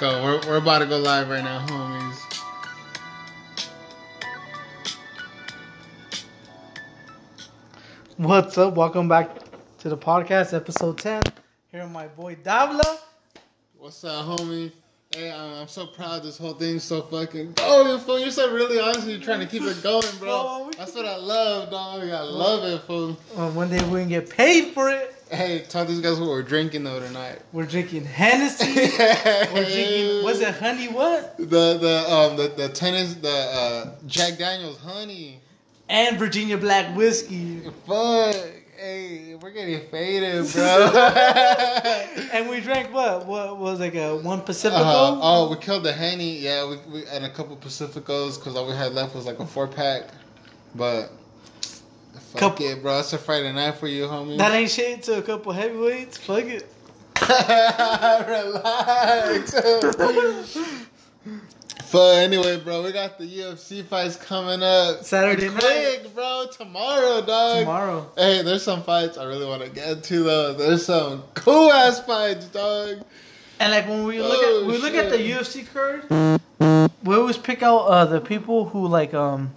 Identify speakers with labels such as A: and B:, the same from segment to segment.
A: go. We're, we're about to go live right now, homies.
B: What's up? Welcome back to the podcast, episode 10. Here my boy Davla.
A: What's up, homie? Hey, I'm, I'm so proud this whole thing's so fucking going, fool. You're so really honest. You're trying to keep it going, bro.
B: Oh,
A: That's what I love, dog. I love it, fool.
B: Uh, one day we can get paid for it.
A: Hey, tell these guys what we're drinking though tonight.
B: We're drinking Hennessy. We're drinking, what's it, honey what?
A: The the um the the tennis the uh Jack Daniels honey.
B: And Virginia Black Whiskey.
A: Fuck. Hey, we're getting faded, bro.
B: And we drank what? What was like a one Pacifico?
A: Uh, oh, we killed the Henny, yeah, we, we and a couple Pacificos because all we had left was like a four pack. But
B: Couple-
A: it, bro. It's a Friday night for you, homie.
B: That ain't shit to a couple heavyweights. Fuck it.
A: Relax. but anyway, bro, we got the UFC fights coming up
B: Saturday
A: quick, bro. Tomorrow, dog.
B: Tomorrow.
A: Hey, there's some fights I really want to get to though. There's some cool ass fights, dog.
B: And like when we look
A: Oh,
B: at we look at the. UFC card, we always pick out uh, the people who like um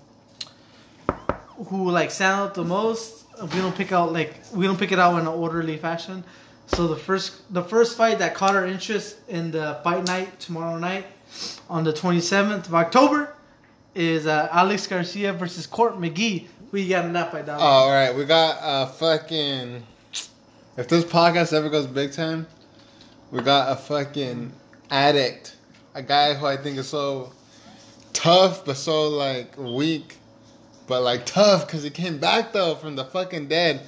B: who like stand out the most. We don't pick out like we don't pick it out in an orderly fashion. So the first the first fight that caught our interest in the fight night tomorrow night on the 27th of October is uh, Alex Garcia versus Court McGee. We got in that fight, dog?
A: Oh, all right, we got a fucking. If this podcast ever goes big time, we got a fucking addict, a guy who I think is so tough but so like weak, but like tough because he came back though from the fucking dead.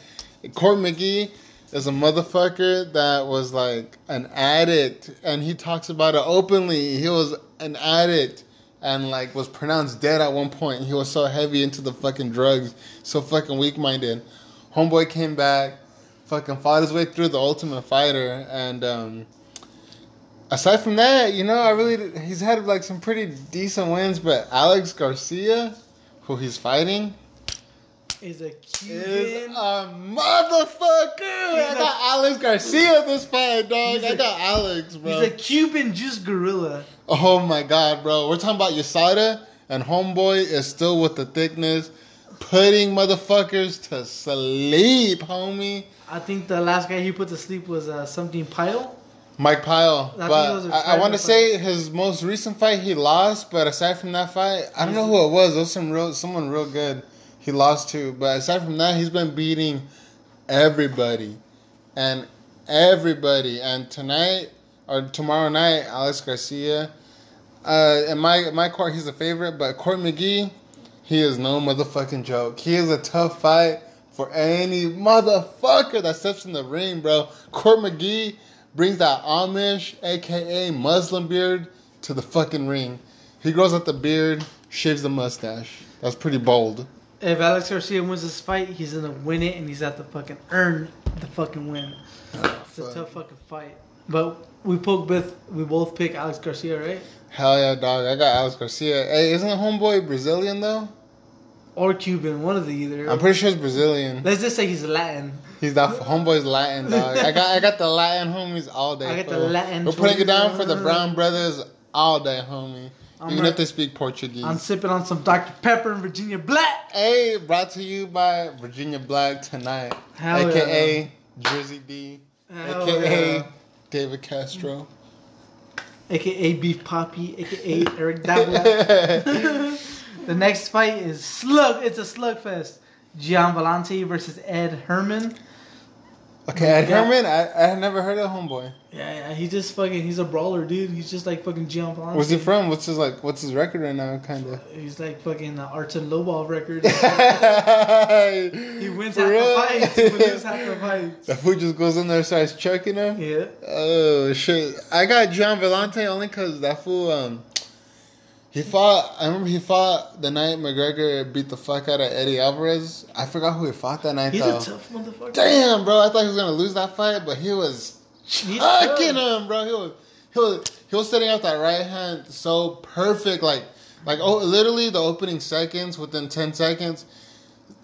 A: Court McGee is a motherfucker that was like an addict, and he talks about it openly. He was an addict and like was pronounced dead at one point. He was so heavy into the fucking drugs, so fucking weak minded. Homeboy came back, fucking fought his way through the Ultimate Fighter, and um, aside from that, you know, I really he's had like some pretty decent wins. But Alex Garcia, who he's fighting,
B: is a
A: is
B: Cuban.
A: a motherfucker. I
B: He's
A: got Alex Garcia this fight, dog. I
B: a-
A: got Alex, bro.
B: He's a Cuban juice gorilla.
A: Oh my god, bro. We're talking about Yasada, and Homeboy is still with the thickness, putting motherfuckers to sleep, homie.
B: I think the last guy he put to sleep was uh, something Pyle.
A: Mike Pyle.
B: I
A: but I, I want to say his most recent fight he lost, but aside from that fight, I don't know who it was. It was some real, someone real good. He lost to, but aside from that, he's been beating everybody, and everybody. And tonight or tomorrow night, Alex Garcia. Uh, in my in my court, he's a favorite, but Court McGee, he is no motherfucking joke. He is a tough fight for any motherfucker that steps in the ring, bro. Court McGee brings that Amish, aka Muslim beard, to the fucking ring. He grows out the beard, shaves the mustache. That's pretty bold.
B: If Alex Garcia wins this fight, he's gonna win it, and he's at to fucking earn the fucking win. Ah, it's a tough fucking fight. But we both both we both pick Alex Garcia, right?
A: Hell yeah, dog. I got Alex Garcia. Hey, isn't homeboy Brazilian though?
B: Or Cuban, one of the either.
A: I'm pretty sure he's Brazilian.
B: Let's just say he's Latin.
A: He's that homeboy's Latin dog. I got I got the Latin homies all day.
B: I got the. Latin
A: We're putting it down for the Brown brothers all day, homie.
B: I'm
A: Even
B: right.
A: if they speak Portuguese.
B: I'm sipping on some Dr Pepper and Virginia Black.
A: hey, brought to you by Virginia Black tonight,
B: Hell
A: aka Jersey D,
B: Hell
A: aka
B: yeah.
A: David Castro.
B: aka Beef Poppy, aka Eric Dabla. the next fight is slug. It's a slugfest. Gian Villante versus Ed Herman.
A: Okay, Ed
B: Yeah.
A: Herman, I I had never heard of homeboy.
B: Yeah, yeah, he just fucking. He's a brawler, dude. He's just like fucking Gian Villante.
A: Where's he from? What's his like? What's his record right now? Kind of.
B: He's like fucking uh, Artem Lobov record.
A: he
B: wins half the fights. He wins half the fights.
A: The food just goes in there, starts choking him.
B: Yeah.
A: Oh shit! I got Gian Villante only because that fool. Um, he fought. I remember he fought the night McGregor beat the fuck out of Eddie Alvarez. I forgot who he fought that night
B: He's
A: though.
B: a tough motherfucker.
A: Damn, bro! I thought he was gonna lose that fight, but he was fucking him, bro. He was he was he was setting up that right hand so perfect, like like oh, literally the opening seconds within ten seconds.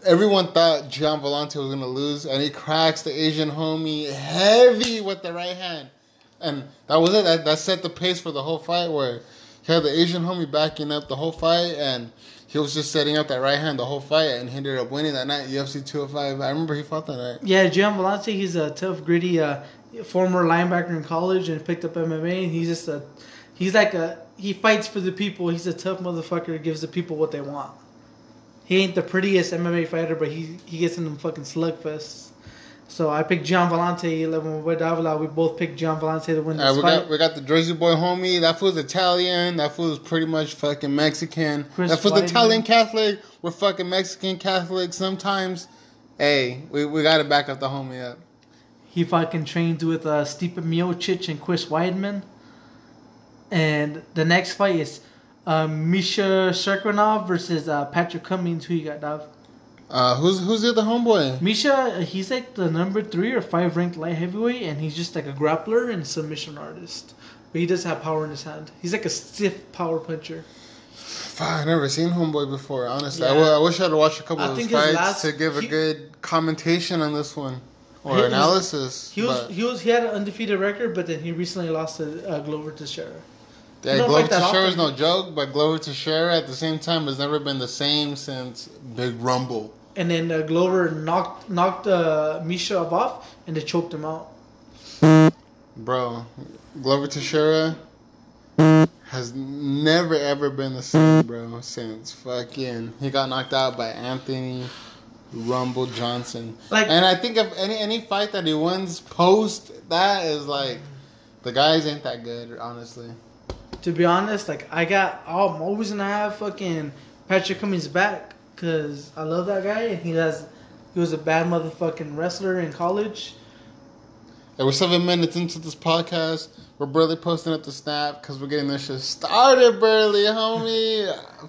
A: Everyone thought Gian Villante was gonna lose, and he cracks the Asian homie heavy with the right hand. and that was it. That, that set the pace for the whole fight. Where he had the Asian homie backing up the whole fight, and he was just setting up that right hand the whole fight, and he ended up winning that night. UFC 205. I remember he fought that night.
B: Yeah, Gian Villante, he's a tough, gritty, uh, former linebacker in college and picked up MMA. And he's just a, he's like a, he fights for the people. He's a tough motherfucker. Gives the people what they want. He ain't the prettiest MMA fighter, but he he gets in them fucking slugfests. So I picked Gian Villante, Eleven with Davila. We both picked Gian Villante to win
A: Uh,
B: this
A: we
B: fight.
A: got we got the Jersey boy homie. That fool's Italian. That fool's pretty much fucking Mexican.
B: Chris
A: that fool's
B: Weidman.
A: Italian Catholic. We're fucking Mexican Catholic sometimes. Hey, we, we gotta back up the homie up.
B: He fucking trained with uh, Stipe Miocic and Chris Weidman. And the next fight is uh, Misha Cirkunov versus uh, Patrick Cummins. Who you got, Dav?
A: Uh, who's who's the other homeboy?
B: Misha, he's like the number three or five ranked light heavyweight, and he's just like a grappler and submission artist. But he does have power in his hand. He's like a stiff power puncher.
A: Fuck, I never seen homeboy before. Honestly, I
B: Yeah.
A: w- I wish I'd watched a couple
B: I
A: of his fights
B: last-
A: to give a
B: he-
A: good commentation on this one or
B: His-
A: analysis.
B: He was he was he had an undefeated record, but then he recently lost to uh, Glover Teixeira.
A: yeah, Glover Teixeira is no joke, but Glover Teixeira at the same time has never been the same since Big Rumble.
B: And then uh, Glover knocked knocked uh, Misha off, and they choked him out.
A: Bro, Glover Teixeira has never ever been the same, bro, since fucking he got knocked out by Anthony Rumble Johnson.
B: Like-
A: and I think if any any fight that he wins post that is like the guys ain't that good, honestly.
B: To be honest, like I got, I'm always gonna have fucking Patrick Cummins back because I love that guy, and he has, he was a bad motherfucking wrestler in college.
A: And we're seven minutes into this podcast. We're barely posting up the snap because we're getting this shit started, barely, homie.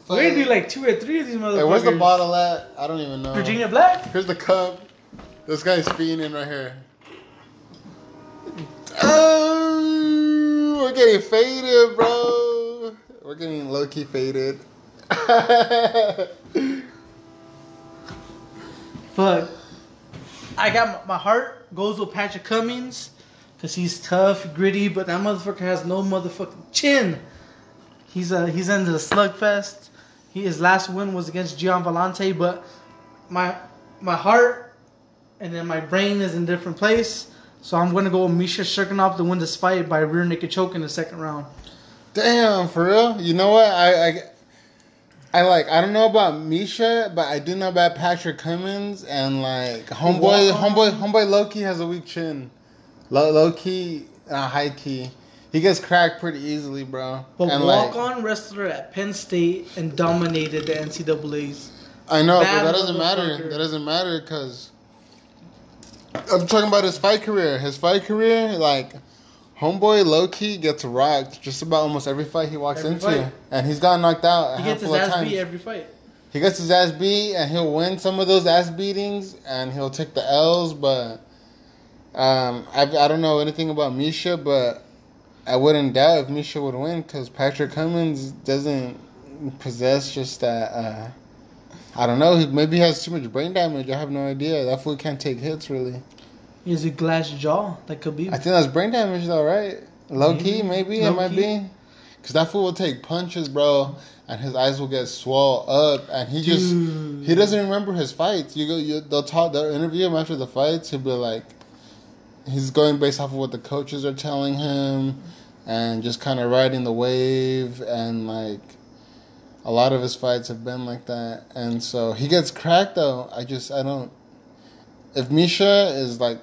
B: We're gonna do like two or three of these motherfuckers.
A: Hey, where's the bottle at? I don't even know.
B: Virginia Black.
A: Here's the cup. This guy's fiending right here. Oh, we're getting faded, bro. We're getting low key faded.
B: Fuck. I got my, my heart goes with Patrick Cummins because he's tough, gritty, but that motherfucker has no motherfucking chin. He's uh he's into the slugfest. He, his last win was against Gian Villante, but my my heart and then my brain is in a different place. So I'm gonna go with Misha Cirkunov to win this fight by rear naked choke in the second round.
A: Damn, for real? You know what? I, I I like I don't know about Misha, but I do know about Patrick Cummins and like homeboy
B: Walk
A: homeboy homeboy Loki has a weak chin. Low, low key, uh, high key. He gets cracked pretty easily, bro.
B: But
A: and
B: walk
A: like,
B: on wrestler at Penn State and dominated the NCAA's.
A: I know,
B: Bad
A: but that doesn't matter. That doesn't matter because I'm talking about his fight career. His fight career, like homeboy, low key gets rocked just about almost every fight he walks
B: Every
A: into,
B: fight.
A: and he's gotten knocked out a
B: He gets his ass
A: times.
B: beat every fight.
A: he gets his ass beat, and he'll win some of those ass beatings, and he'll take the L's. But um, I I don't know anything about Misha, but I wouldn't doubt if Misha would win because Patrick Cummins doesn't possess just that. Uh, I don't know. Maybe he has too much brain damage. I have no idea. That fool can't take hits really.
B: Has a glass jaw like Khabib.
A: I think that's brain damage though, right? Low key,
B: Maybe.
A: maybe it might
B: key.
A: be. Cause that fool will take punches, bro, and his eyes will get swole up, and he just he doesn't remember his fights. You go, you, they'll talk, they'll interview him after the fights. He'll be like, he's going based off of what the coaches are telling him, and just kind of riding the wave, and like, a lot of his fights have been like that, and so he gets cracked though. I just I don't. If Misha is like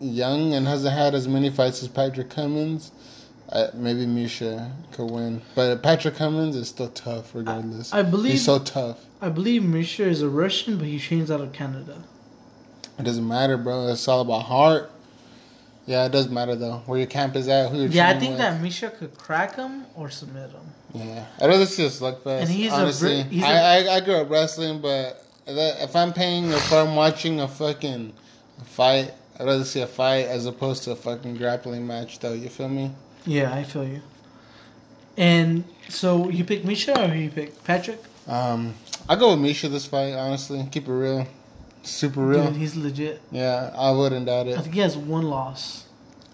A: young and hasn't had as many fights as Patrick Cummins, uh, maybe Misha could win. But Patrick Cummins is still tough regardless.
B: I believe-
A: he's so tough.
B: I believe Misha is a Russian, but he trains out of Canada.
A: It doesn't matter, bro. It's all about heart. Yeah, it does matter though. Where your camp is at, who you're
B: Yeah, I think
A: with.
B: that Misha could crack him or submit him.
A: Yeah, I'd rather see a slugfest.
B: And he's a
A: honestly,
B: he's
A: I
B: a-
A: I I grew up wrestling, but if I'm paying, if I'm watching a fucking fight, I'd rather see a fight as opposed to a fucking grappling match. Though, you feel me?
B: Yeah, I feel you. And so you pick Misha or you pick Patrick?
A: Um, I go with Misha this fight. Honestly, keep it real, super real.
B: Dude, he's legit.
A: Yeah, I wouldn't doubt
B: I
A: it.
B: think he has one loss.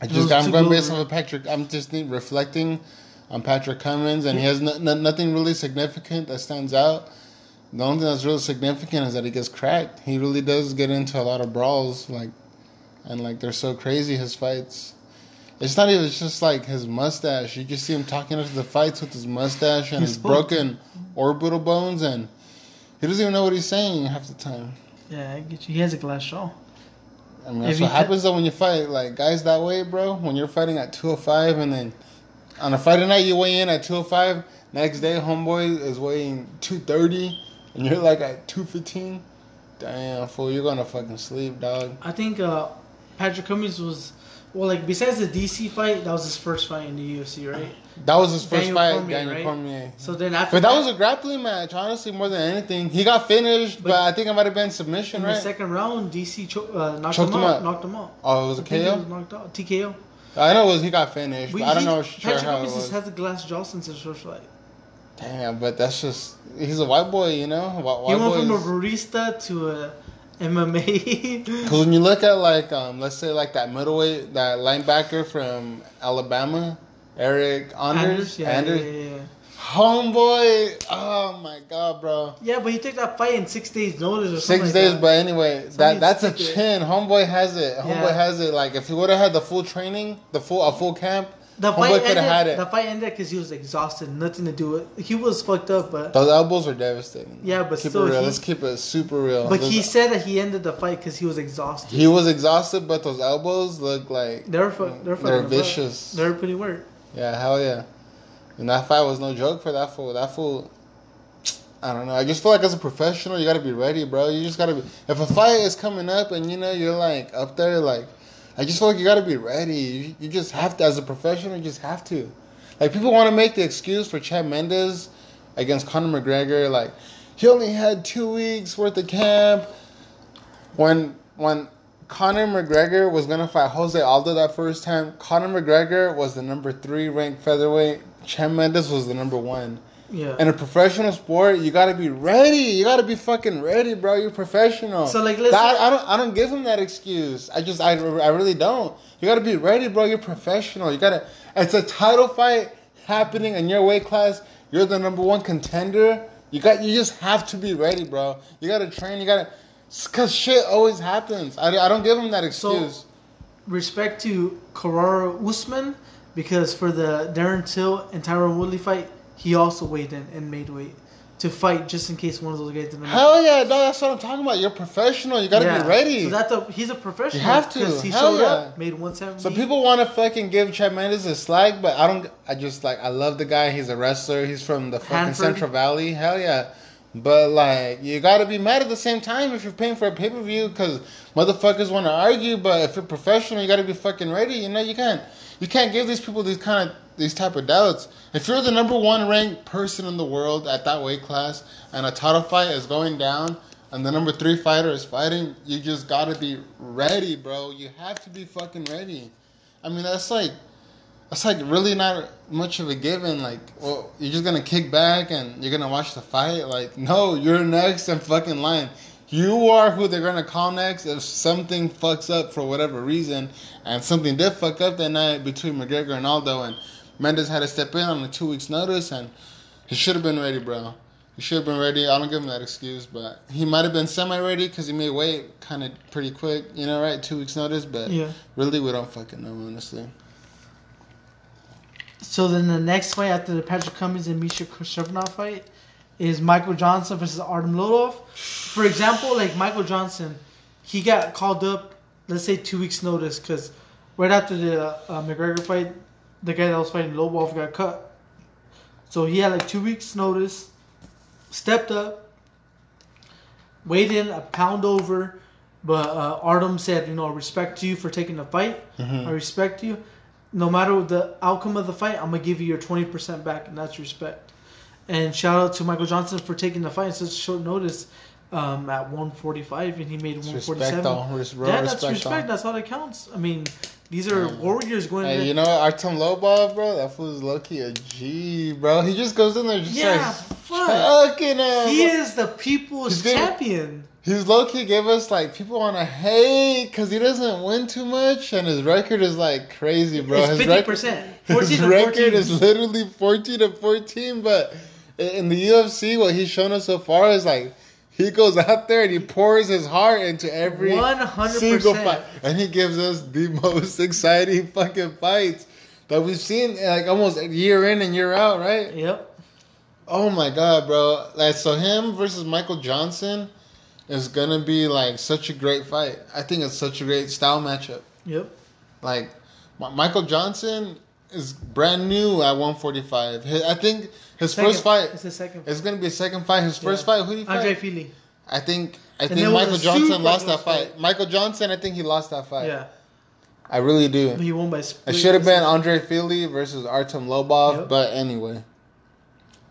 A: I just I'm going
B: go
A: based off of Patrick. I'm just reflecting on Patrick Cummins, and he has no, no, nothing really significant that stands out. The only thing that's really significant is that he gets cracked. He really does get into a lot of brawls, like, and like they're so crazy his fights. It's not even it's just like his mustache. You just see him talking into the fights with his mustache and
B: He's
A: his broken orbital bones, and he doesn't even know what he's saying half the time.
B: Yeah, I get you. He has a glass jaw.
A: I mean, that's what happens though when you fight like guys that way, bro. When you're fighting at 205 and then on a Friday night you weigh in at 205, next day homeboy is weighing 230 and you're like at 215. Damn, fool, you're gonna fucking sleep, dog.
B: I think uh, Patrick Cummins was well, like besides the DC fight, that was his first fight in the UFC, right?
A: That was his first
B: Daniel
A: fight,
B: Cormier,
A: Daniel
B: right?
A: Cormier.
B: So then after
A: But that was a grappling match, honestly, more than anything. He got finished, but,
B: But-
A: I think it might have been submission,
B: in
A: right?
B: the second round, DC cho- uh, knocked
A: Choked
B: him
A: him
B: out.
A: out.
B: Knocked him out.
A: oh, it was a
B: he was
A: KO.
B: knocked out. TKO.
A: I know it was he got finished,
B: We-
A: but I don't know sure
B: Patrick
A: how it
B: Cummins just has a glass jaw since his first fight.
A: Damn, but that's just he's a white boy, you know. White,
B: He
A: white
B: went from a
A: boys-
B: barista to a MMA.
A: Because when you look at like, um, let's say like that middleweight, that linebacker from Alabama, Eric Anders,
B: yeah,
A: Anders,
B: yeah, yeah, yeah.
A: homeboy. Oh my god, bro.
B: Yeah, but he took that fight in six days' notice or something.
A: Six
B: like
A: days,
B: that.
A: but anyway, that that's a chin. Homeboy has it. Homeboy has it. Like if he would have had the full training, the full a full camp,
B: The
A: homeboy
B: fight ended.
A: had it.
B: The fight ended because he was exhausted. Nothing to do with. He was fucked up, but
A: Those elbows were devastating.
B: Yeah, but
A: keep
B: still,
A: it real.
B: he-
A: Let's keep it super real.
B: but
A: Those-
B: he said that he ended the fight because he was exhausted.
A: he was exhausted, but those elbows look like
B: They're fu- they're
A: they're
B: fucking
A: vicious.
B: They're pretty weird.
A: Yeah, hell yeah. And that fight was no joke for that fool. That fool, I don't know. I just feel like as a professional, you gotta be ready, bro. You just gotta be. If a fight is coming up and you know you're like up there, like, I just feel like you gotta be ready. You, you just have to, as a professional, you just have to. Like people want to make the excuse for Chad Mendes against Conor McGregor, like he only had two weeks worth of camp. When when Conor McGregor was gonna fight Jose Aldo that first time, Conor McGregor was the number three ranked featherweight. Chad Mendes was the number one.
B: Yeah.
A: In a professional sport, you gotta be ready. You gotta be fucking ready, bro. You're professional.
B: So, like, let's-
A: That- I don't, I don't give him that excuse. I just, I, I really don't. You gotta be ready, bro. You're professional. You gotta. It's a title fight happening in your weight class. You're the number one contender. You got, you just have to be ready, bro. You gotta train. You gotta, cause shit always happens. I, I don't give him that excuse. So-.
B: Respect to Kamaru Usman because for the Darren Till and Tyron Woodley fight, he also weighed in and made weight to fight just in case one of those guys didn't.
A: Hell yeah, no, that's what I'm talking about. You're professional. You gotta
B: Yeah.
A: be ready.
B: So that's a he's a professional.
A: You have to.
B: he
A: Hell
B: showed
A: yeah.
B: up, made one seventy.
A: So people want to fucking give Chad Mendes a slag, but I don't. I just like I love the guy. He's a wrestler. He's from the fucking
B: Hanford.
A: Central Valley. Hell yeah. But like you got to be mad at the same time if you're paying for a pay per view because motherfuckers want to argue. But if you're professional, you got to be fucking ready. You know you can't. You can't give these people these kind of these type of doubts. If you're the number one ranked person in the world at that weight class and a title fight is going down and the number three fighter is fighting, you just gotta be ready, bro. You have to be fucking ready. I mean, that's like, that's like really not much of a given. Like, well, you're just gonna kick back and you're gonna watch the fight. Like, no, you're next in fucking line. You are who they're gonna call next if something fucks up for whatever reason, and something did fuck up that night between McGregor and Aldo, and Mendes had to step in on a two weeks notice, and he should have been ready, bro. He should have been ready. I don't give him that excuse, but he might have been semi-ready because he made weight kind of pretty quick, you know, right? Two weeks notice, but
B: Yeah.
A: really, we don't fucking know, honestly.
B: So then the next fight after the Patrick Cummins and Misha Khrushchevnov fight is Michael Johnson versus Artem Lobov. For example, like Michael Johnson, he got called up, let's say two weeks notice, because right after the uh, McGregor fight, the guy that was fighting Lobov got cut. So he had like two weeks notice, stepped up, weighed in a pound over, but uh, Artem said, you know, I respect you for taking the fight. I respect you. No matter the outcome of the fight, I'm gonna give you your twenty percent back, and that's respect. And shout out to Michael Johnson for taking the fight in such short notice. Um, at 145 and he made
A: It's
B: 147.
A: respect, though.
B: Yeah, that's
A: respect.
B: That's all that counts. I mean, these are warriors going.
A: Hey,
B: to
A: you know? Artem Lobov, bro, that fool's low-key a G, bro. He just goes in there and just
B: yeah, fuck.
A: fucking him.
B: He is the people's
A: He's getting-
B: champion.
A: He's low-key gave us, like, people want to hate because he doesn't win too much, and his record is, like, crazy, bro.
B: it's
A: his
B: 50
A: record,
B: percent. 14
A: his record
B: 14.
A: is literally 14 to 14, but in the UFC, what he's shown us so far is, like, he goes out there and he pours his heart into every
B: 100%.
A: single fight, and he gives us the most exciting fucking fights that we've seen like almost year in and year out, right?
B: Yep.
A: Oh my god, bro! Like so, him versus Michael Johnson is gonna be like such a great fight. I think it's such a great style matchup.
B: Yep.
A: Like Mi- Michael Johnson is brand new at 145. I think his
B: Second-
A: first fight
B: It's the second.
A: It's gonna be a second fight. His first
B: Yeah.
A: fight, who did he fight?
B: Andre Fili.
A: I think I
B: And
A: think Michael Johnson lost that fight.
B: fight.
A: Michael Johnson, I think he lost that fight.
B: Yeah.
A: I really do.
B: But he won by split.
A: It should have been Andre Fili versus Artem Lobov,
B: Yep.
A: but anyway.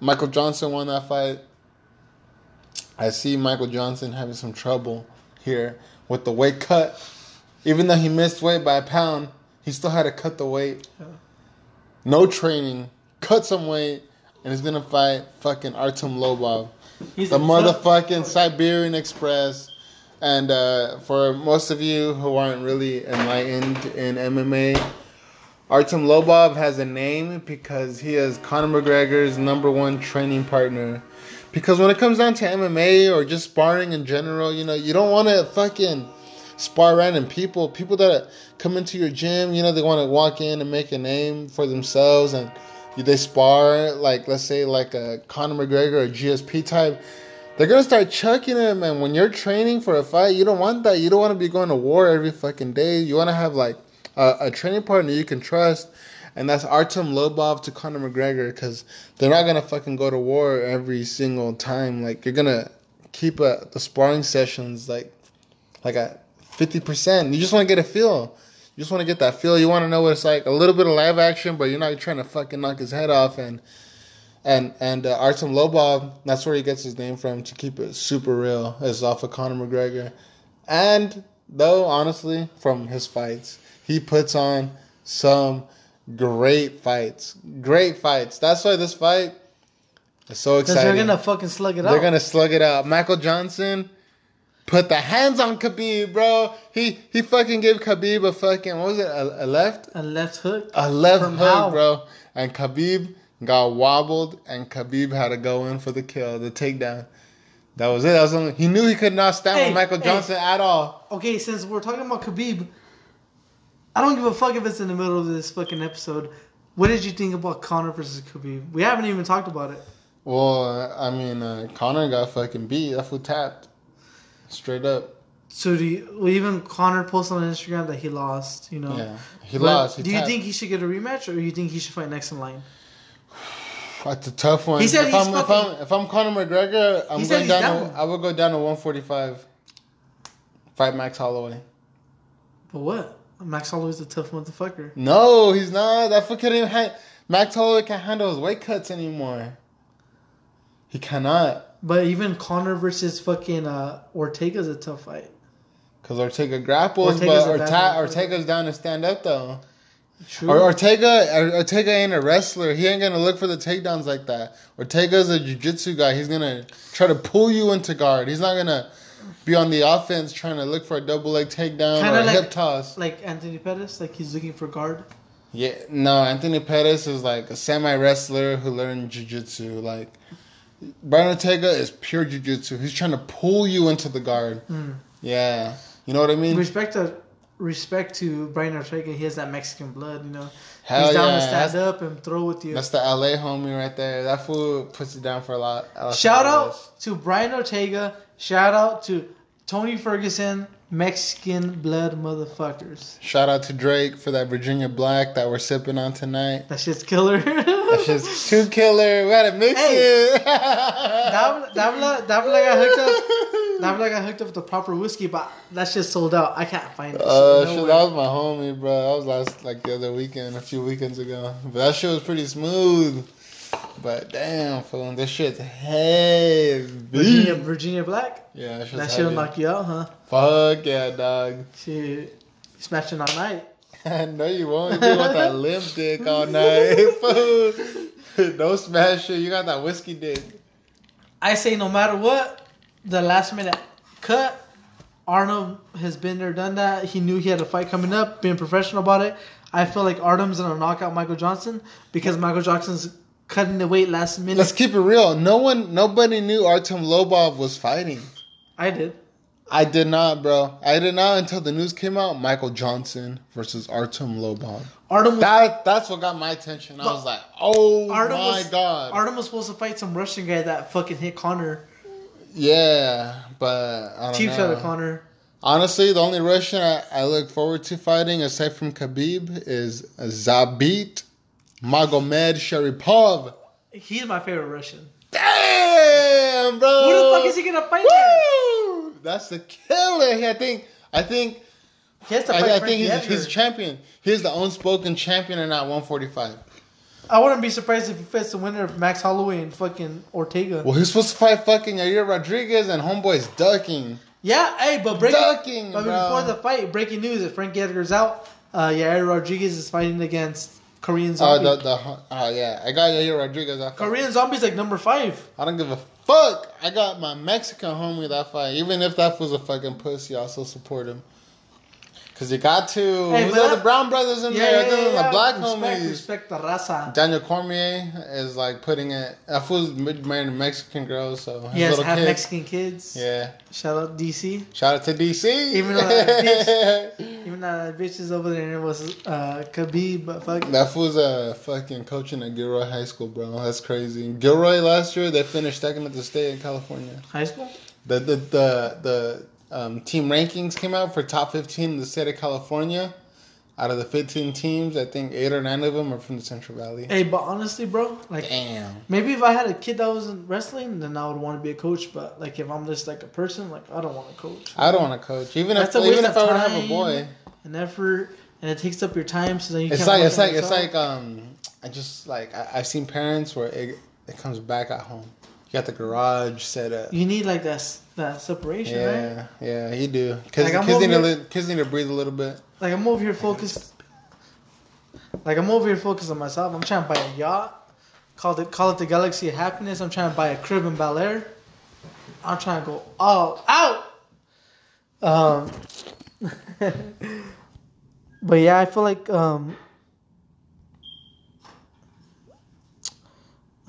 A: Michael Johnson won that fight. I see Michael Johnson having some trouble here with the weight cut. Even though he missed weight by a pound, he still had to cut the weight.
B: Yeah.
A: No training, cut some weight, and he's gonna fight fucking Artem Lobov
B: He's
A: the
B: a tough-
A: motherfucking Siberian Express. And uh, for most of you who aren't really enlightened in MMA, Artem Lobov has a name because he is Conor McGregor's number one training partner. Because when it comes down to MMA or just sparring in general, you know, you don't want to fucking spar random people. People that come into your gym, you know, they want to walk in and make a name for themselves and they spar, like, let's say, like a Conor McGregor or GSP type. They're gonna start chucking him, and when you're training for a fight, you don't want that. You don't want to be going to war every fucking day. You want to have like a, a training partner you can trust, and that's Artem Lobov to Conor McGregor, because they're not gonna fucking go to war every single time. Like you're gonna keep uh the sparring sessions like like at fifty percent. You just want to get a feel. You just want to get that feel. You want to know what it's like. A little bit of live action, but you're not trying to fucking knock his head off and and and uh, Artem Lobov, that's where he gets his name from. To keep it super real, is off of Conor McGregor, and though honestly, from his fights, he puts on some great fights. Great fights. That's why this fight is so
B: Because
A: exciting.
B: they're gonna fucking slug it out.
A: They're gonna slug it out. Michael Johnson put the hands on Khabib, bro. He he fucking gave Khabib a fucking what was it? A, a left,
B: a left hook.
A: a left
B: From
A: hook,
B: how?
A: bro. And Khabib got wobbled, and Khabib had to go in for the kill, the takedown. That was it. That was only, he knew he could not stand
B: Hey,
A: with Michael
B: hey.
A: Johnson at all.
B: Okay, since we're talking about Khabib, I don't give a fuck if it's in the middle of this fucking episode. What did you think about Conor versus Khabib? We haven't even talked about it.
A: Well, I mean, uh, Conor got fucking beat. That fool tapped straight up.
B: So do you, well, even Conor posted on Instagram that he lost. You know.
A: Yeah, he
B: But
A: lost. He
B: do you
A: tapped.
B: think he should get a rematch, or do you think he should fight next in line?
A: That's a tough one.
B: He said
A: if,
B: he's
A: I'm, if I'm if I'm Conor McGregor, I'm going down,
B: down.
A: To, I would go down to 145. Fight Max Holloway.
B: But what? Max Holloway's a tough motherfucker.
A: No, he's not. That fucker. Ha- Max Holloway can't handle his weight cuts anymore. He cannot.
B: But even Conor versus fucking uh, Ortega's a tough fight.
A: Cause Ortega grapples,
B: Ortega's
A: but Orta- Ortega's down to stand up though.
B: True.
A: Or Ortega, Ortega ain't a wrestler. He ain't gonna look for the takedowns like that. Ortega's a jiu-jitsu guy. He's gonna try to pull you into guard. He's not gonna be on the offense trying to look for a double leg takedown
B: Kinda
A: or a
B: like-
A: hip toss.
B: like Anthony Pettis, like he's looking for guard.
A: Yeah, no. Anthony Pettis is like a semi wrestler who learned jiu-jitsu. Like Brian Ortega is pure jiu-jitsu. He's trying to pull you into the guard.
B: Mm.
A: Yeah, you know what I mean.
B: Respect to respect to Brian Ortega. He has that Mexican blood. You know,
A: Hell
B: he's down
A: yeah,
B: to stand
A: that's,
B: up and throw with you.
A: that's the LA homie right there. That fool puts it down for a lot.
B: Shout out to Brian Ortega. Shout out to Tony Ferguson. Mexican blood motherfuckers.
A: Shout out to Drake for that Virginia Black that we're sipping on tonight.
B: That shit's killer.
A: That's just too killer. We gotta mix
B: Hey.
A: it.
B: Davla, Davla, Davla got hooked up. Davla got hooked up with the proper whiskey, but that shit sold out. I can't find it.
A: Uh,
B: No
A: shit, that was my homie, bro. That was last like the other weekend, a few weekends ago. But that shit was pretty smooth. But damn, fool, this shit's heavy.
B: Virginia, Virginia Black.
A: Yeah, that,
B: That shit'll knock you out, huh?
A: Fuck yeah, dog.
B: She smashing all night.
A: no, you won't. You want that limp dick all night, fool. no smash it. You got that whiskey dick.
B: I say no matter what, the last minute cut. Arnold has been there, done that. He knew he had a fight coming up, being professional about it. I feel like Artem's gonna knock out Michael Johnson because Michael Johnson's cutting the weight last minute.
A: Let's keep it real. No one, nobody knew Artem Lobov was fighting.
B: I did.
A: I did not, bro. I did not until the news came out. Michael Johnson versus Artem Lobov.
B: Artem was,
A: That that's what got my attention. I was like, oh
B: Artem
A: my
B: was,
A: god.
B: Artem was supposed to fight some Russian guy that fucking hit Conor.
A: yeah, but I don't
B: Cheap shot Conor.
A: Honestly, the only Russian I, I look forward to fighting aside from Khabib is Zabit Magomedsharipov.
B: He's my favorite Russian.
A: Damn, bro.
B: Who the fuck is he gonna fight?
A: Woo! That's the killer. I think. I think.
B: He has to fight
A: I, I think he's,
B: Edgar.
A: he's a champion. He's the unspoken champion in that 145.
B: I wouldn't be surprised if he fights the winner of Max Holloway and fucking Ortega.
A: Well, he's supposed to fight fucking Yair Rodriguez, and homeboy's ducking.
B: Yeah, hey, but breaking,
A: Ducking,
B: but before the fight, breaking news: if Frankie Edgar's out, uh, Yair Rodriguez is fighting against Korean
A: Oh,
B: Zombie.
A: the, the, oh yeah, I got Yair Rodriguez. That.
B: Korean Zombie's like number five.
A: I don't give a fuck. I got my Mexican homie that fight. Even if that was a fucking pussy, I still support him. Cause you got to.
B: Hey,
A: Who's the brown brothers in
B: Yeah,
A: there?
B: yeah, yeah, yeah.
A: the black
B: respect,
A: homies.
B: Respect the raza.
A: Daniel Cormier is like putting it. That fool's married a Mexican girl, so
B: He has half
A: kid.
B: Mexican kids.
A: Yeah.
B: Shout out DC.
A: Shout out to DC.
B: Even though that Even though that bitch is over there and it was uh, Khabib, but fuck.
A: that fool's uh, fucking coaching at Gilroy High School, bro. That's crazy. Gilroy last year they finished second at the state in California.
B: High school?
A: The the the the um, team rankings came out for top 15 in the state of California. Out of the 15 teams, I think eight or nine of them are from the Central Valley.
B: Hey, but honestly, bro, like
A: Damn.
B: maybe if I had a kid that was in wrestling, then I would want to be a coach. But like if I'm just like a person, like I don't want to coach.
A: I don't want to coach, even if
B: That's waste
A: even if I were to have a boy.
B: and effort, and it takes up your time. So then you
A: It's
B: can't
A: like it's like it's like um. I just like I, I've seen parents where it it comes back at home. Got the garage set up.
B: you need like that that separation, right?
A: Yeah, yeah, you do. Kids,
B: Like,
A: kids need to li- kids need to breathe a little bit.
B: Like I'm over here focused. Like I'm over here focused on myself. I'm trying to buy a yacht. Call it call it the Galaxy of Happiness. I'm trying to buy a crib in Bel Air. I'm trying to go all out. Um, but yeah, I feel like um,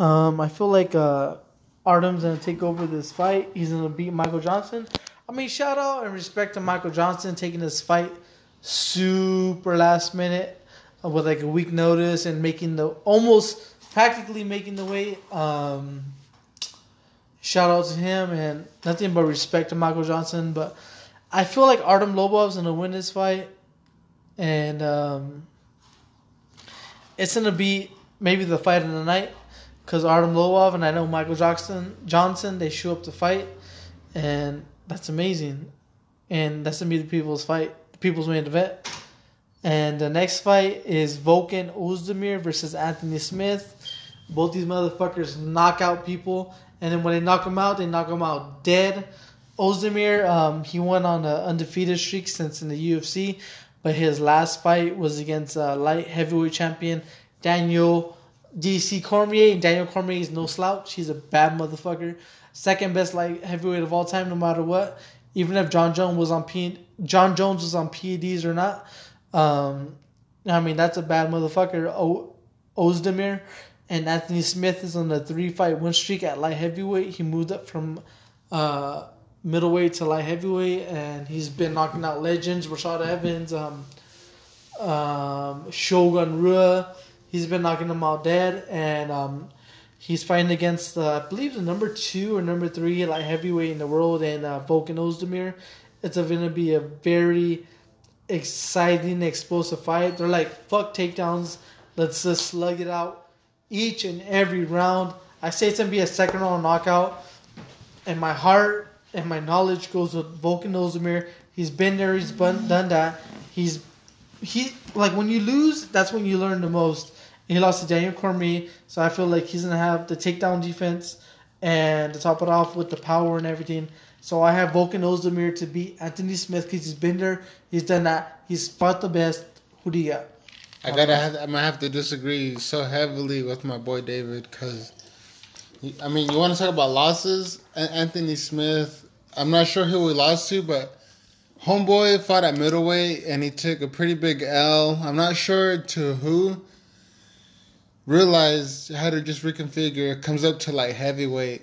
B: um, I feel like uh, Artem's gonna take over this fight. He's gonna beat Michael Johnson. I mean, shout out and respect to Michael Johnson taking this fight super last minute uh, with like a week notice and making the almost practically making the weight. Um, shout out to him and nothing but respect to Michael Johnson. But I feel like Artem Lobov's gonna win this fight, and um, it's gonna be maybe the fight of the night because Artem Lobov and I know Michael Johnson Johnson they show up to fight, and that's amazing, and that's gonna be the people's fight, the people's main event. And the next fight is Volkan Ozdemir versus Anthony Smith. Both these motherfuckers knock out people, and then when they knock them out, they knock them out dead. Ozdemir, um, he went on an undefeated streak since in the UFC, but his last fight was against uh, light heavyweight champion Daniel DC Cormier. And Daniel Cormier is no slouch. He's a bad motherfucker. Second best light heavyweight of all time, no matter what. Even if Jon Jones was on P- Jon Jones was on PEDs or not. Um, I mean that's a bad motherfucker. O- Ozdemir and Anthony Smith is on a three fight win streak at light heavyweight. He moved up from uh, middleweight to light heavyweight, and he's been knocking out legends. Rashad Evans, um, um, Shogun Rua. He's been knocking them all dead, and um, he's fighting against uh, I believe the number two or number three light heavyweight in the world, and uh, Volkan Ozdemir. It's going to be a very exciting, explosive fight. They're like fuck takedowns. Let's just slug it out each and every round. I say it's gonna be a second round knockout, and my heart and my knowledge goes with Volkan Ozdemir. He's been there. He's done that. He's he like when you lose, that's when you learn the most. He lost to Daniel Cormier, so I feel like he's gonna have the takedown defense and to top it off with the power and everything. So I have Volkan Ozdemir to beat Anthony Smith because he's been there, he's done that, he's fought the best. Who do you got?
A: I gotta have, I'm gonna have to disagree so heavily with my boy David because, I mean, you want to talk about losses? Anthony Smith, I'm not sure who we lost to, but Homeboy fought at middleweight and he took a pretty big L. I'm not sure to who. Realized how to just reconfigure, comes up to like heavyweight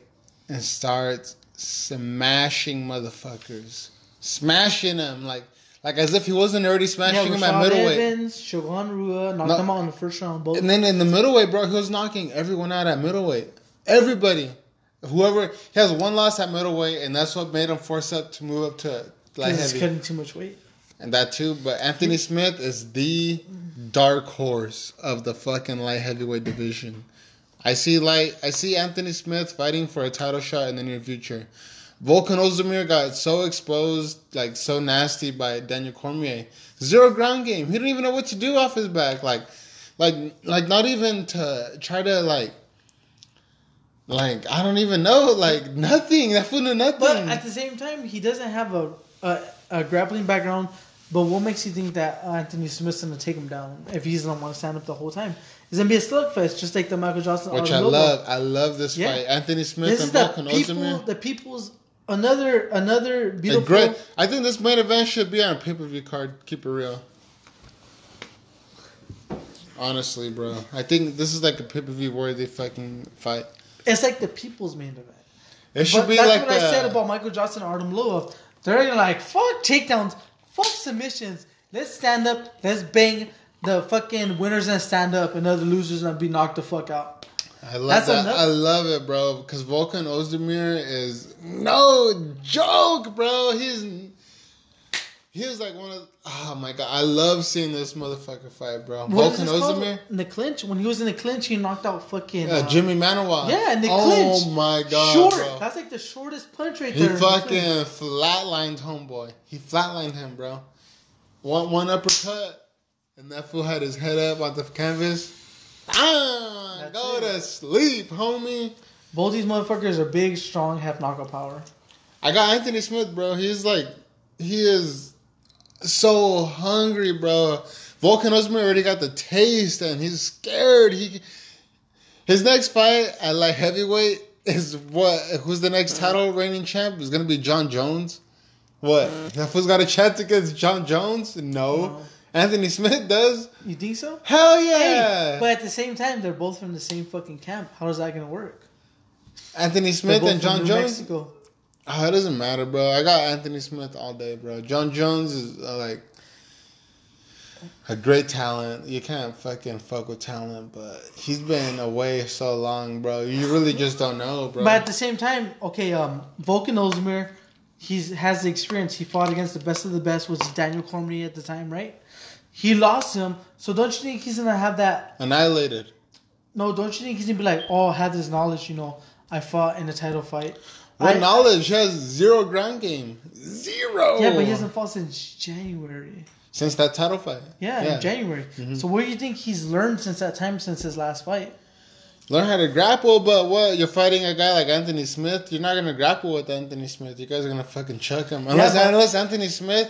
A: and starts smashing motherfuckers, smashing them like like as if he wasn't already smashing
B: yeah,
A: them at middleweight.
B: Evans, Shogun Rua knocked
A: No.
B: him out in the first round. Both.
A: And then in the middleweight, bro, he was knocking everyone out at middleweight. Everybody. Whoever he has one loss at middleweight, and that's what made him force up to move up to light
B: Because he's
A: heavy.
B: cutting too much weight.
A: And that too. But Anthony Smith is the dark horse of the fucking light heavyweight division. I see light I see Anthony Smith fighting for a title shot in the near future. Volkan Ozdemir got so exposed, like so nasty by Daniel Cormier. Zero ground game. He didn't even know what to do off his back. Like, like, like not even to try to like, like I don't even know. Like nothing. That fool knew nothing.
B: But at the same time, he doesn't have a a, a grappling background. But what makes you think that uh, Anthony Smith's gonna take him down if he's gonna want to stand up the whole time? It's gonna be a slugfest, just like the Michael Johnson.
A: Which I love. I love this
B: Yeah.
A: fight. Anthony Smith
B: This
A: and Volkan
B: people, the people's another another beautiful.
A: great. I think this main event should be on a pay per view card. Keep it real. Honestly, bro, I think this is like a pay per view worthy fucking fight.
B: It's like the people's main event.
A: It should
B: But
A: be
B: that's
A: like
B: what I
A: a-
B: said about Michael Johnson and Artem Lobov. They're gonna like fuck takedowns, fuck submissions. Let's stand up. Let's bang. The fucking winners and stand up, and other losers and be knocked the fuck out.
A: I love
B: That's
A: that.
B: enough.
A: I love it, bro. Because Volkan Ozdemir is no joke, bro. He's he's like one of. Oh my god, I love seeing this motherfucker fight, bro.
B: What is
A: Volkan
B: this?
A: Ozdemir.
B: In the clinch, when he was in the clinch, he knocked out fucking
A: Yeah,
B: uh,
A: Jimmy Manuwa.
B: Yeah, in the
A: oh
B: clinch.
A: Oh my god,
B: Short.
A: bro.
B: That's like the shortest punch right
A: He
B: there. the
A: fucking flatlined homeboy. He flatlined him, bro. One one uppercut, and that fool had his head up on the canvas. Ah,
B: That's
A: go
B: it.
A: to sleep, homie.
B: Both these motherfuckers are big, strong, have knockout power.
A: I got Anthony Smith, bro. He's like, he is so hungry, bro. Volkan Ozdemir already got the taste, and he's scared. He, his next fight at like heavyweight is what? Who's the next title reigning champ? Is gonna be Jon Jones. What? That fool's got a chance against Jon Jones? No.
B: No.
A: Anthony Smith does.
B: You think so?
A: Hell
B: Hey,
A: yeah!
B: but at the same time, they're both from the same fucking camp. How is that gonna work?
A: Anthony Smith and
B: Jon
A: Jones.
B: Mexico.
A: Oh, it doesn't matter, bro. I got Anthony Smith all day, bro. Jon Jones is uh, like a great talent. You can't fucking fuck with talent, but he's been away so long, bro. You really just don't know, bro.
B: But at the same time, okay, um, Volkan Ozdemir, he's has the experience. He fought against the best of the best, which is Daniel Cormier at the time, right? He lost him, so don't you think he's gonna have that?
A: Annihilated.
B: No, don't you think he's gonna be like, oh, I had this knowledge, you know, I fought in a title fight.
A: Knowledge? Has zero ground game. Zero.
B: Yeah, but he hasn't fought since January.
A: Since that title fight.
B: Yeah, in January.
A: Mhm.
B: So what do you think he's learned since that time, since his last fight?
A: Learn how to grapple, but what? You're fighting a guy like Anthony Smith. You're not gonna grapple with Anthony Smith. You guys are gonna fucking chuck him. Unless
B: but-
A: unless Anthony Smith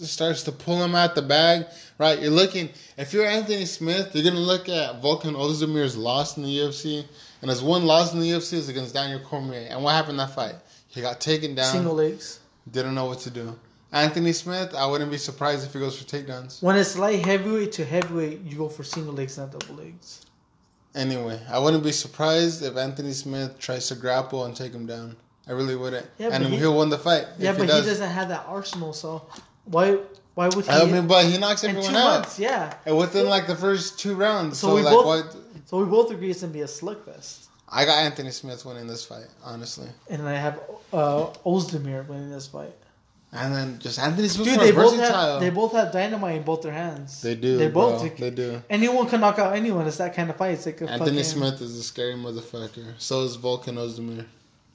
A: starts to pull him out the bag, right? You're looking. If you're Anthony Smith, you're gonna look at Volkan Ozdemir's loss in the UFC, and his one loss in the UFC is against Daniel Cormier. And what happened in that fight? He got taken down.
B: Single legs.
A: Didn't know what to do. Anthony Smith, I wouldn't be surprised if he goes for takedowns.
B: When it's light heavyweight to heavyweight, you go for single legs, not double legs.
A: Anyway, I wouldn't be surprised if Anthony Smith tries to grapple and take him down. I really wouldn't.
B: Yeah,
A: and
B: he-
A: he'll win the fight.
B: Yeah, but he,
A: does.
B: doesn't have that arsenal, so why why would he?
A: I mean, but he knocks
B: in two
A: everyone out
B: months, yeah.
A: And within like the first two rounds.
B: So
A: So,
B: we
A: like,
B: both-
A: what?
B: So we both agree it's gonna be a slugfest,
A: I got Anthony Smith winning this fight, honestly.
B: and I have uh, Ozdemir winning this fight.
A: And then just Anthony Smith
B: Dude, they both
A: versatile.
B: have they both have dynamite in both their hands.
A: They do.
B: They both.
A: bro. They do.
B: Anyone can knock out anyone. It's that kind of fight. It's like a
A: Anthony
B: fucking,
A: Smith is a scary motherfucker. So is Volkan Ozdemir.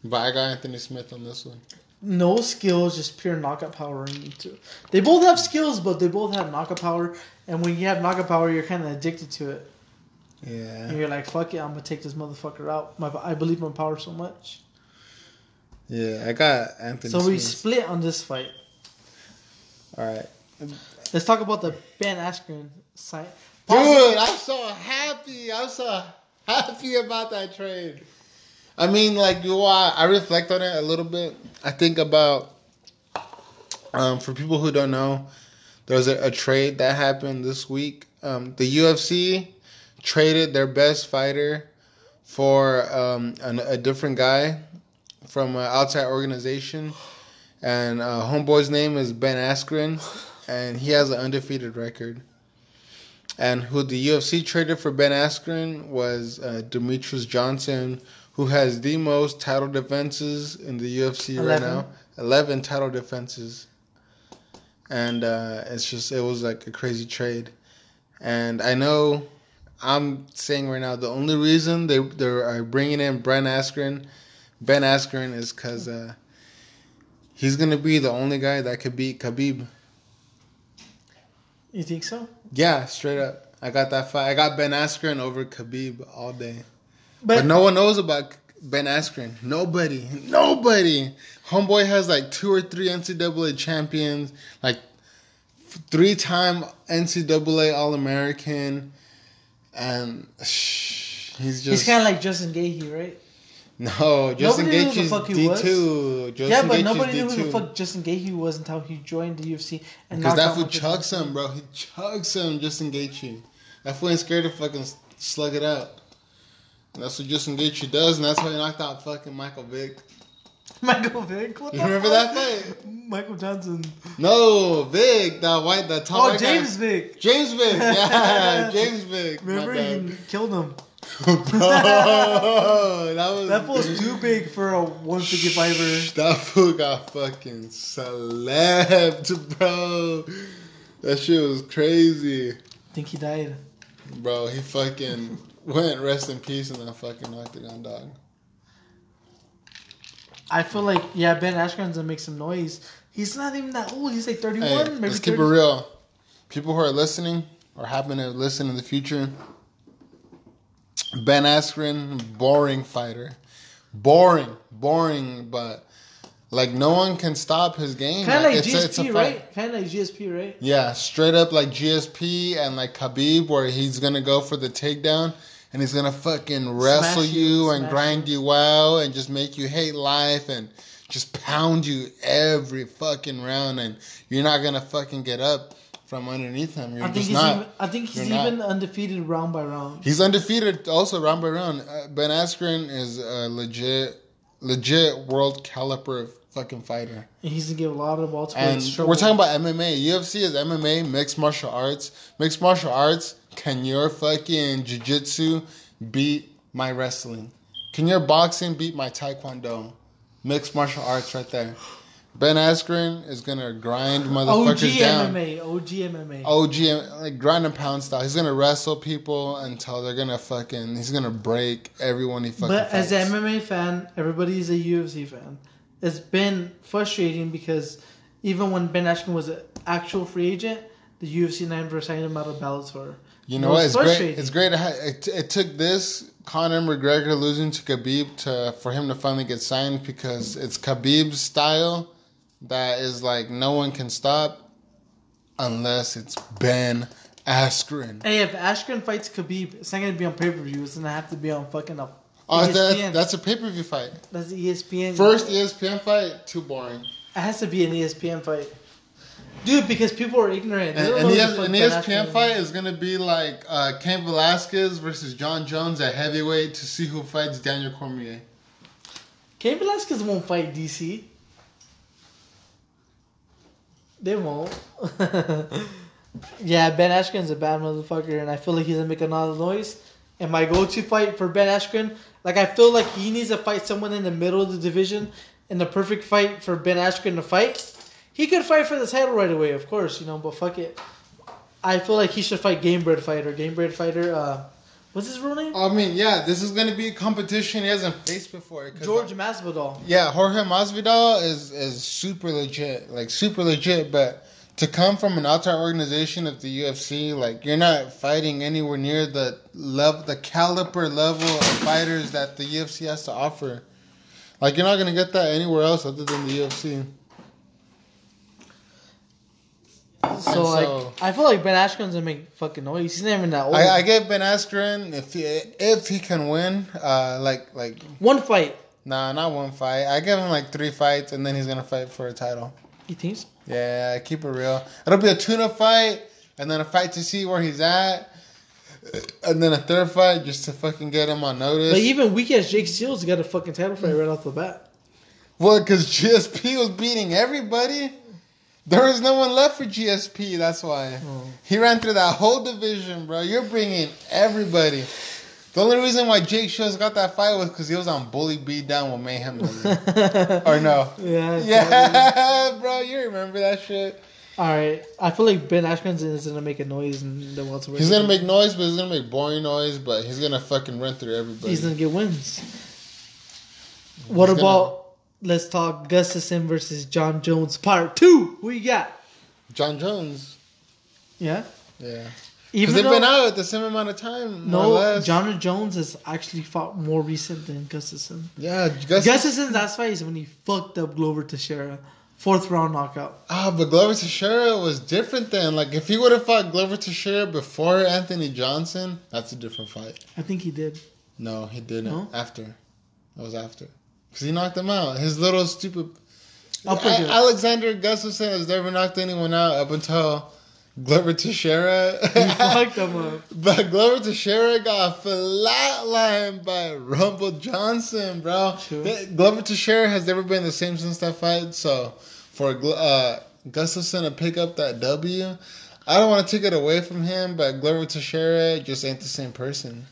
A: But I got Anthony Smith on this one.
B: No skills, just pure knockout power. Into they both have skills, but they both have knockout power. And when you have knockout power, you're kind of addicted to it. And
A: Yeah.
B: you're like, fuck it, I'm gonna take this motherfucker out. My, I believe in my power so much.
A: Yeah, I got Anthony.
B: So we split on this fight.
A: All right,
B: Let's talk about the Ben Askren side.
A: dude. I'm so happy. I'm so happy about that trade. I mean, like you, I, I reflect on it a little bit. I think about, um, for people who don't know, there was a, a trade that happened this week. Um, the UFC traded their best fighter for um, an, a different guy from an outside organization, and uh, homeboy's name is Ben Askren, and he has an undefeated record. And who the UFC traded for Ben Askren was uh, Demetrious Johnson, who has the most title defenses in the UFC right now. Eleven title defenses, and uh, it's just it was like a crazy trade. And I know I'm saying right now the only reason they they are bringing in Ben Askren, Ben Askren is because uh, he's gonna be the only guy that could beat Khabib.
B: You think so?
A: Yeah, straight up. I got that fight. I got Ben Askren over Khabib all day.
B: But,
A: But no one knows about Ben Askren. Nobody. Nobody. Homeboy has like two or three NCAA champions, like three time NCAA All American, and shh, he's just
B: he's kind of like Justin Gaethje, right?
A: no. Justin
B: Nobody knew who the
A: Gaethje's
B: fuck he
A: D two.
B: yeah, but nobody knew who the fuck Justin Gaethje was until he joined the UFC and
A: Because that fool
B: Johnson.
A: him, bro. He chugs him, Justin Gaethje. That fool ain't scared to fucking slug it out. That's what Justin Gaethje does, and that's how he knocked out fucking Michael Vick.
B: Michael Vick. What
A: You remember
B: fuck?
A: that fight?
B: Michael Johnson.
A: No, Vick, that white, that tall
B: Oh,
A: white guy.
B: James Vick.
A: James Vick, yeah, James Vick.
B: Remember he killed him.
A: Oh, bro, that was
B: That fool's too big for a 155er.
A: That fool got fucking celebed, bro. That shit was crazy,
B: I think he died.
A: bro. He fucking went rest in peace in that fucking octagon, dog.
B: I feel like yeah, Ben Askren's gonna make some noise. He's not even that old. He's like 31,
A: Hey,
B: maybe
A: let's keep it real. People who are listening or happen to listen in the future. Ben Askren, boring fighter, boring, boring, but like no one can stop his game.
B: Kind of like
A: It's a- it's
B: GSP,
A: fight.
B: right? Kind of like GSP, right?
A: Yeah, straight up like GSP and like Khabib, where he's gonna go for the takedown and he's gonna fucking wrestle
B: Smash
A: you, and
B: smash
A: grind you out and just make you hate life and just pound you every fucking round and you're not gonna fucking get up from underneath him. You're
B: I think
A: just
B: he's
A: not.
B: even. I think he's
A: You're not.
B: even undefeated round by round.
A: He's undefeated also round by round. Uh, ben Askren is a legit, legit world caliber fucking fighter.
B: And he's gonna give a lot of welterweights
A: And we're talking about MMA. UFC is MMA, mixed martial arts. Mixed martial arts, can your fucking jiu-jitsu beat my wrestling? Can your boxing beat my taekwondo? Mixed martial arts right there. Ben Askren is gonna grind
B: OG
A: motherfuckers down.
B: MMA. OG MMA.
A: OG, like grind and pound style. He's gonna wrestle people until they're gonna fucking. He's gonna break everyone he fucking.
B: But as
A: fights.
B: an MMA fan, everybody's a UFC fan. It's been frustrating because even when Ben Askren was an actual free agent, the UFC never signed him out of Bellator.
A: You know what? It's great. It's great. It, it took this Conor McGregor losing to Khabib to for him to finally get signed because it's Khabib's style that is like no one can stop unless it's Ben Askren.
B: Hey, if Askren fights Khabib, it's not gonna be on pay per view. It's gonna have to be on fucking a
A: Oh,
B: ESPN.
A: that, that's a pay per view fight.
B: That's E ESPN.
A: First ESPN fight, too boring.
B: It has to be an ESPN fight. Dude, because people are ignorant. They
A: And, and
B: know
A: the,
B: who the fuck
A: an
B: Ben
A: ESPN fight
B: is.
A: gonna be like uh, Cain Velasquez versus Jon Jones at heavyweight to see who fights Daniel Cormier.
B: Cain Velasquez won't fight DC. They won't. yeah, Ben Askren's a bad motherfucker, and I feel like he's gonna make a lot of noise. And my go-to fight for Ben Askren, like I feel like he needs to fight someone in the middle of the division, and the perfect fight for Ben Askren to fight. He could fight for the title right away, of course, you know, but fuck it. I feel like he should fight Gamebred Fighter. Gamebred Fighter, uh, what's his real name?
A: I mean, yeah, this is gonna be a competition he hasn't faced before.
B: George Masvidal.
A: Yeah, Jorge Masvidal is is super legit, like super legit. But to come from an outside organization of the UFC, like you're not fighting anywhere near the level, the caliber level of fighters that the UFC has to offer. Like you're not gonna get that anywhere else other than the UFC.
B: So
A: And
B: like, I feel like Ben Askren's gonna make fucking noise. He's not even that old.
A: I, I give Ben Askren if he if he can win, uh, like like
B: One fight.
A: nah, not one fight. I give him like three fights, and then he's gonna fight for a title.
B: You think? So?
A: Yeah, keep it real. It'll be a tuna fight, and then a fight to see where he's at, and then a third fight just to fucking get him on notice.
B: But even weak as Jake Shields got a fucking title fight right off the bat.
A: Well, because GSP was beating everybody. There was no one left for GSP. That's why
B: Oh.
A: he ran through that whole division, bro. You're bringing everybody. The only reason why Jake Shields got that fight was because he was on Bully Beat Down with Mayhem. Or no?
B: Yeah.
A: Yeah, bro. You remember that shit?
B: All right. I feel like Ben Askren is gonna make a noise in the welterweight.
A: He's gonna make noise, but he's gonna make boring noise. But he's gonna fucking run through everybody.
B: He's gonna get wins. What
A: He's
B: about? Let's talk Gustafsson versus Jon Jones Part Two. Who you got?
A: Jon Jones.
B: Yeah.
A: Yeah,
B: Even
A: they've
B: though
A: been out the same amount of time.
B: no,
A: less.
B: Jon Jones has actually fought more recent than Gustafsson.
A: Yeah, Gus-
B: Gustafsson's last fight is when he fucked up Glover Teixeira, fourth round knockout.
A: Ah, but Glover Teixeira was different then. Like, if he would have fought Glover Teixeira before Anthony Johnson, that's a different fight.
B: I think he did.
A: No, he didn't.
B: No?
A: After. That was after. Because he knocked him out. His little stupid. A- Alexander Gustafsson has never knocked anyone out up until Glover Teixeira.
B: He fucked him up.
A: But Glover Teixeira got flatlined by Rumble Johnson, bro.
B: True.
A: Glover Teixeira has never been the same since that fight. So for uh, Gustafsson to pick up that W, I don't want to take it away from him, but Glover Teixeira just ain't the same person.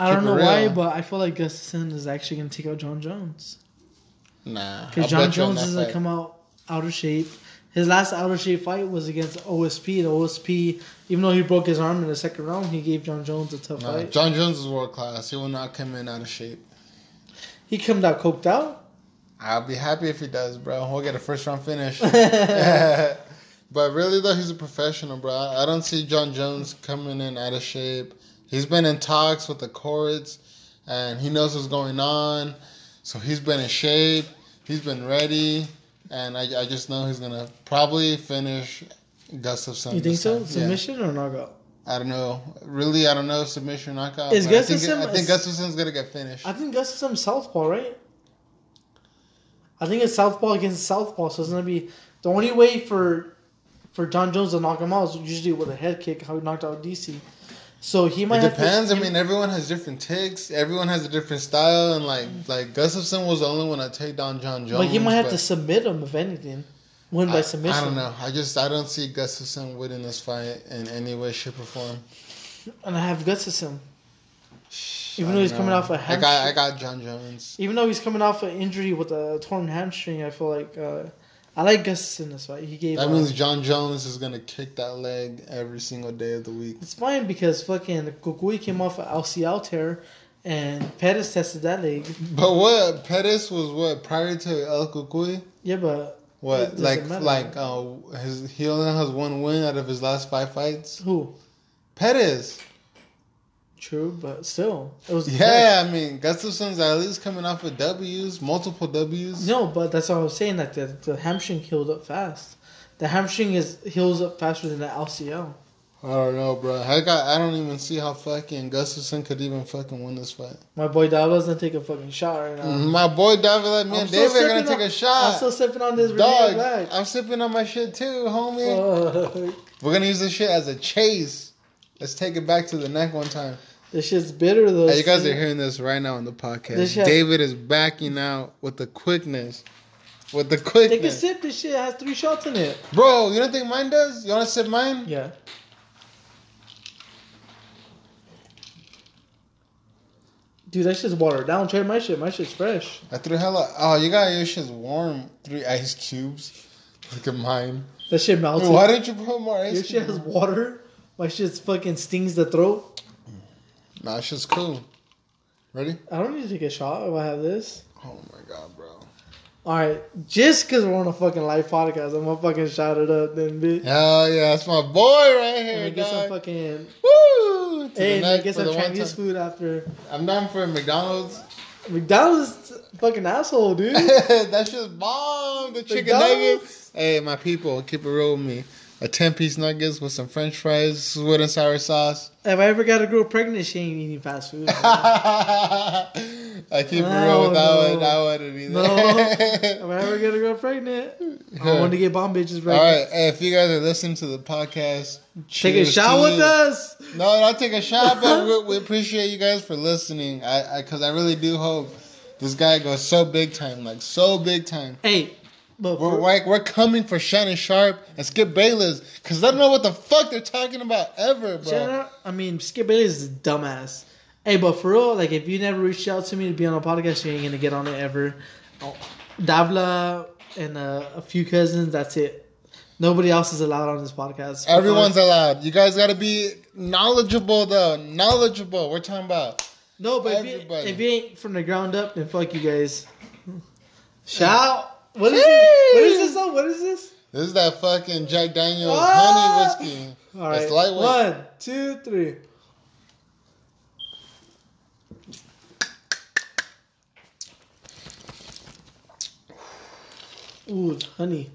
B: I don't know why, but I feel like Gustafsson is actually gonna take out Jon Jones
A: Nah,
B: because John
A: bet you on
B: Jones is gonna come out out of shape. His last out of shape fight was against OSP. The OSP, even though he broke his arm in the second round, he gave Jon Jones a tough
A: Nah,
B: fight.
A: Jon Jones is world class. He will not come in out of shape.
B: He come out coked out.
A: I'll be happy if he does, bro. We'll get a first round finish. but really, though, he's a professional, bro. I don't see Jon Jones coming in out of shape. He's been in talks with the courts, and he knows what's going on. So he's been in shape. He's been ready, and I, I just know he's gonna probably finish Gustafsson.
B: You think so?
A: time. Yeah.
B: Submission or knockout?
A: I don't know. Really, I don't know. Submission knockout.
B: Is
A: but I think, I think Gustafsson's gonna get finished.
B: I think Gustafsson's southpaw, right? I think it's southpaw against southpaw, so it's gonna be the only way for for Jon Jones to knock him out is usually with a head kick, how he knocked out DC. So he might
A: It
B: have
A: depends.
B: To,
A: I mean, everyone has different ticks. Everyone has a different style, and like like Gustafsson was the only one to take down Jon Jones.
B: but he might have
A: but
B: to submit him if anything, win by
A: I,
B: submission.
A: I don't know. I just I don't see Gustafsson winning this fight in any way, shape, or form.
B: And I have Gustafsson, Even
A: I
B: though he's
A: don't
B: coming
A: know.
B: off a
A: I got I got Jon Jones.
B: even though he's coming off an injury with a torn hamstring. I feel like uh, I like Gustafsson this fight. He gave.
A: That
B: uh,
A: means Jon Jones is gonna kick that leg every single day of the week.
B: It's fine because fucking Cucuy came off an LCL tear, and Pettis tested that leg.
A: But what Pettis was what prior to El Cucuy?
B: Yeah, but
A: What like
B: matter.
A: like uh his he only has one win out of his last five fights.
B: who?
A: Pettis.
B: True, but still, it was
A: Yeah, I mean Gustafsson's at least coming off with W's, multiple W's.
B: No, but that's what I was saying. That the, the hamstring healed up fast. The hamstring is heals up faster than the LCL.
A: I don't know, bro. I got I don't even see how fucking Gustafsson could even fucking win this fight.
B: My boy Dava's gonna take a fucking shot right now.
A: Mm, my boy David, like me
B: I'm
A: and David are gonna
B: sipping
A: take a shot.
B: I'm still sipping on this
A: Dog, I'm sipping on my shit too, homie.
B: Fuck.
A: We're gonna use this shit as a chase. Let's take it back to the neck one time.
B: This shit's bitter though.
A: Hey, you guys are hearing this right now on the podcast.
B: Shit-
A: David is backing out with the quickness. With the quickness.
B: Take a sip. This shit has three shots in it.
A: Bro, you don't think mine does? You wanna sip mine?
B: Yeah. Dude, that shit's watered down. Try my shit. My shit's fresh.
A: I threw hella. Oh, you got your shit's warm. Three ice cubes. Look at mine.
B: That shit melted.
A: Why didn't you put more ice
B: Your shit has water. My shit's fucking stings the throat.
A: Nah, shit's cool. Ready?
B: I don't need to take a shot if I have this.
A: Oh my god, bro.
B: Alright, just because we're on a fucking live podcast, I'm gonna fucking shout it up then, bitch.
A: Hell yeah, that's my boy right here,
B: get some fucking.
A: Woo! To
B: Hey, man, get some Chinese food after.
A: I'm down for McDonald's.
B: McDonald's fucking asshole, dude.
A: That's just bomb. The chicken
B: McDonald's?
A: nuggets. Hey, my people, keep it real with me. A ten piece nuggets with some French fries, sweet and sour sauce.
B: if I ever got a girl pregnant, she ain't eating fast food.
A: I keep it real with that
B: No,
A: one. I wouldn't either.
B: No. if I ever get a girl pregnant, I want to get bomb bitches pregnant.
A: right, hey, if you guys are listening to the podcast,
B: Take a shot with
A: you.
B: us.
A: No, not take a shot, but we, we appreciate you guys for listening. I, because I, really do hope this guy goes so big time, like so big time.
B: Hey, but
A: We're
B: for,
A: like we're coming for Shannon Sharpe and Skip Bayless because I don't know what the fuck they're talking about ever, bro.
B: Out. I mean, Skip Bayless is a dumbass. Hey, but for real, like if you never reached out to me to be on a podcast, you ain't gonna get on it ever. Oh, Davila and uh, a few cousins. That's it. Nobody else is allowed on this podcast.
A: Everyone's allowed. You guys got to be knowledgeable, though. Knowledgeable. We're talking about.
B: no, but if you, if you ain't from the ground up, then fuck you guys. Shout. What is it? What is this? Song? What is this?
A: This is that fucking Jack Daniels
B: Ah!
A: honey whiskey.
B: All right.
A: It's lightweight.
B: One, two, three. Ooh, it's honey.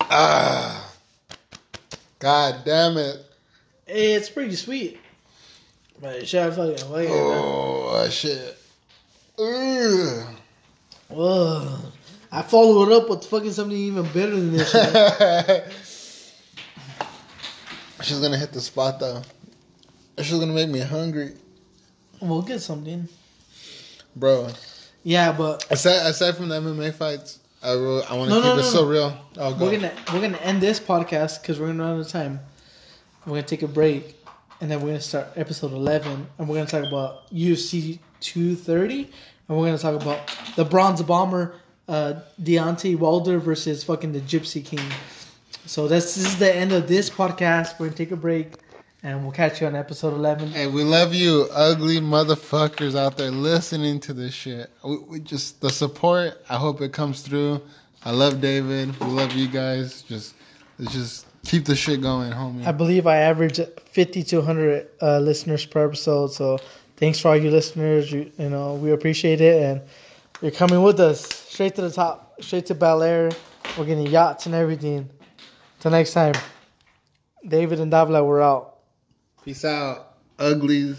A: Ah. God damn it.
B: Hey, it's pretty sweet. But should I fucking like it? man.
A: Oh, shit. Ugh.
B: Whoa. I follow it up with fucking something even better than this.
A: She's gonna hit the spot though. She's gonna make me hungry,
B: we'll get something.
A: bro.
B: Yeah, but
A: Aside aside from the MMA fights, I will, I want to
B: No,
A: keep
B: no,
A: it
B: no,
A: so real. Oh, go.
B: we're gonna we're gonna end this podcast because we're gonna run out of time. We're gonna take a break, and then we're gonna start episode eleven, and we're gonna talk about UFC two thirty, and we're gonna talk about the Bronze Bomber, uh, Deontay Wilder versus fucking the Gypsy King. So that's this is the end of this podcast. We're gonna take a break, and we'll catch you on episode eleven.
A: Hey, we love you, ugly motherfuckers out there listening to this shit. We, we just the support. I hope it comes through. I love David. We love you guys. Just, just keep the shit going, homie.
B: I believe I average 50 to 100 uh, listeners per episode. So thanks for all you listeners. You, you know, we appreciate it. And you're coming with us straight to the top, straight to Bel Air. We're getting yachts and everything. Till next time, David and Davila, we're out.
A: Peace out, uglies.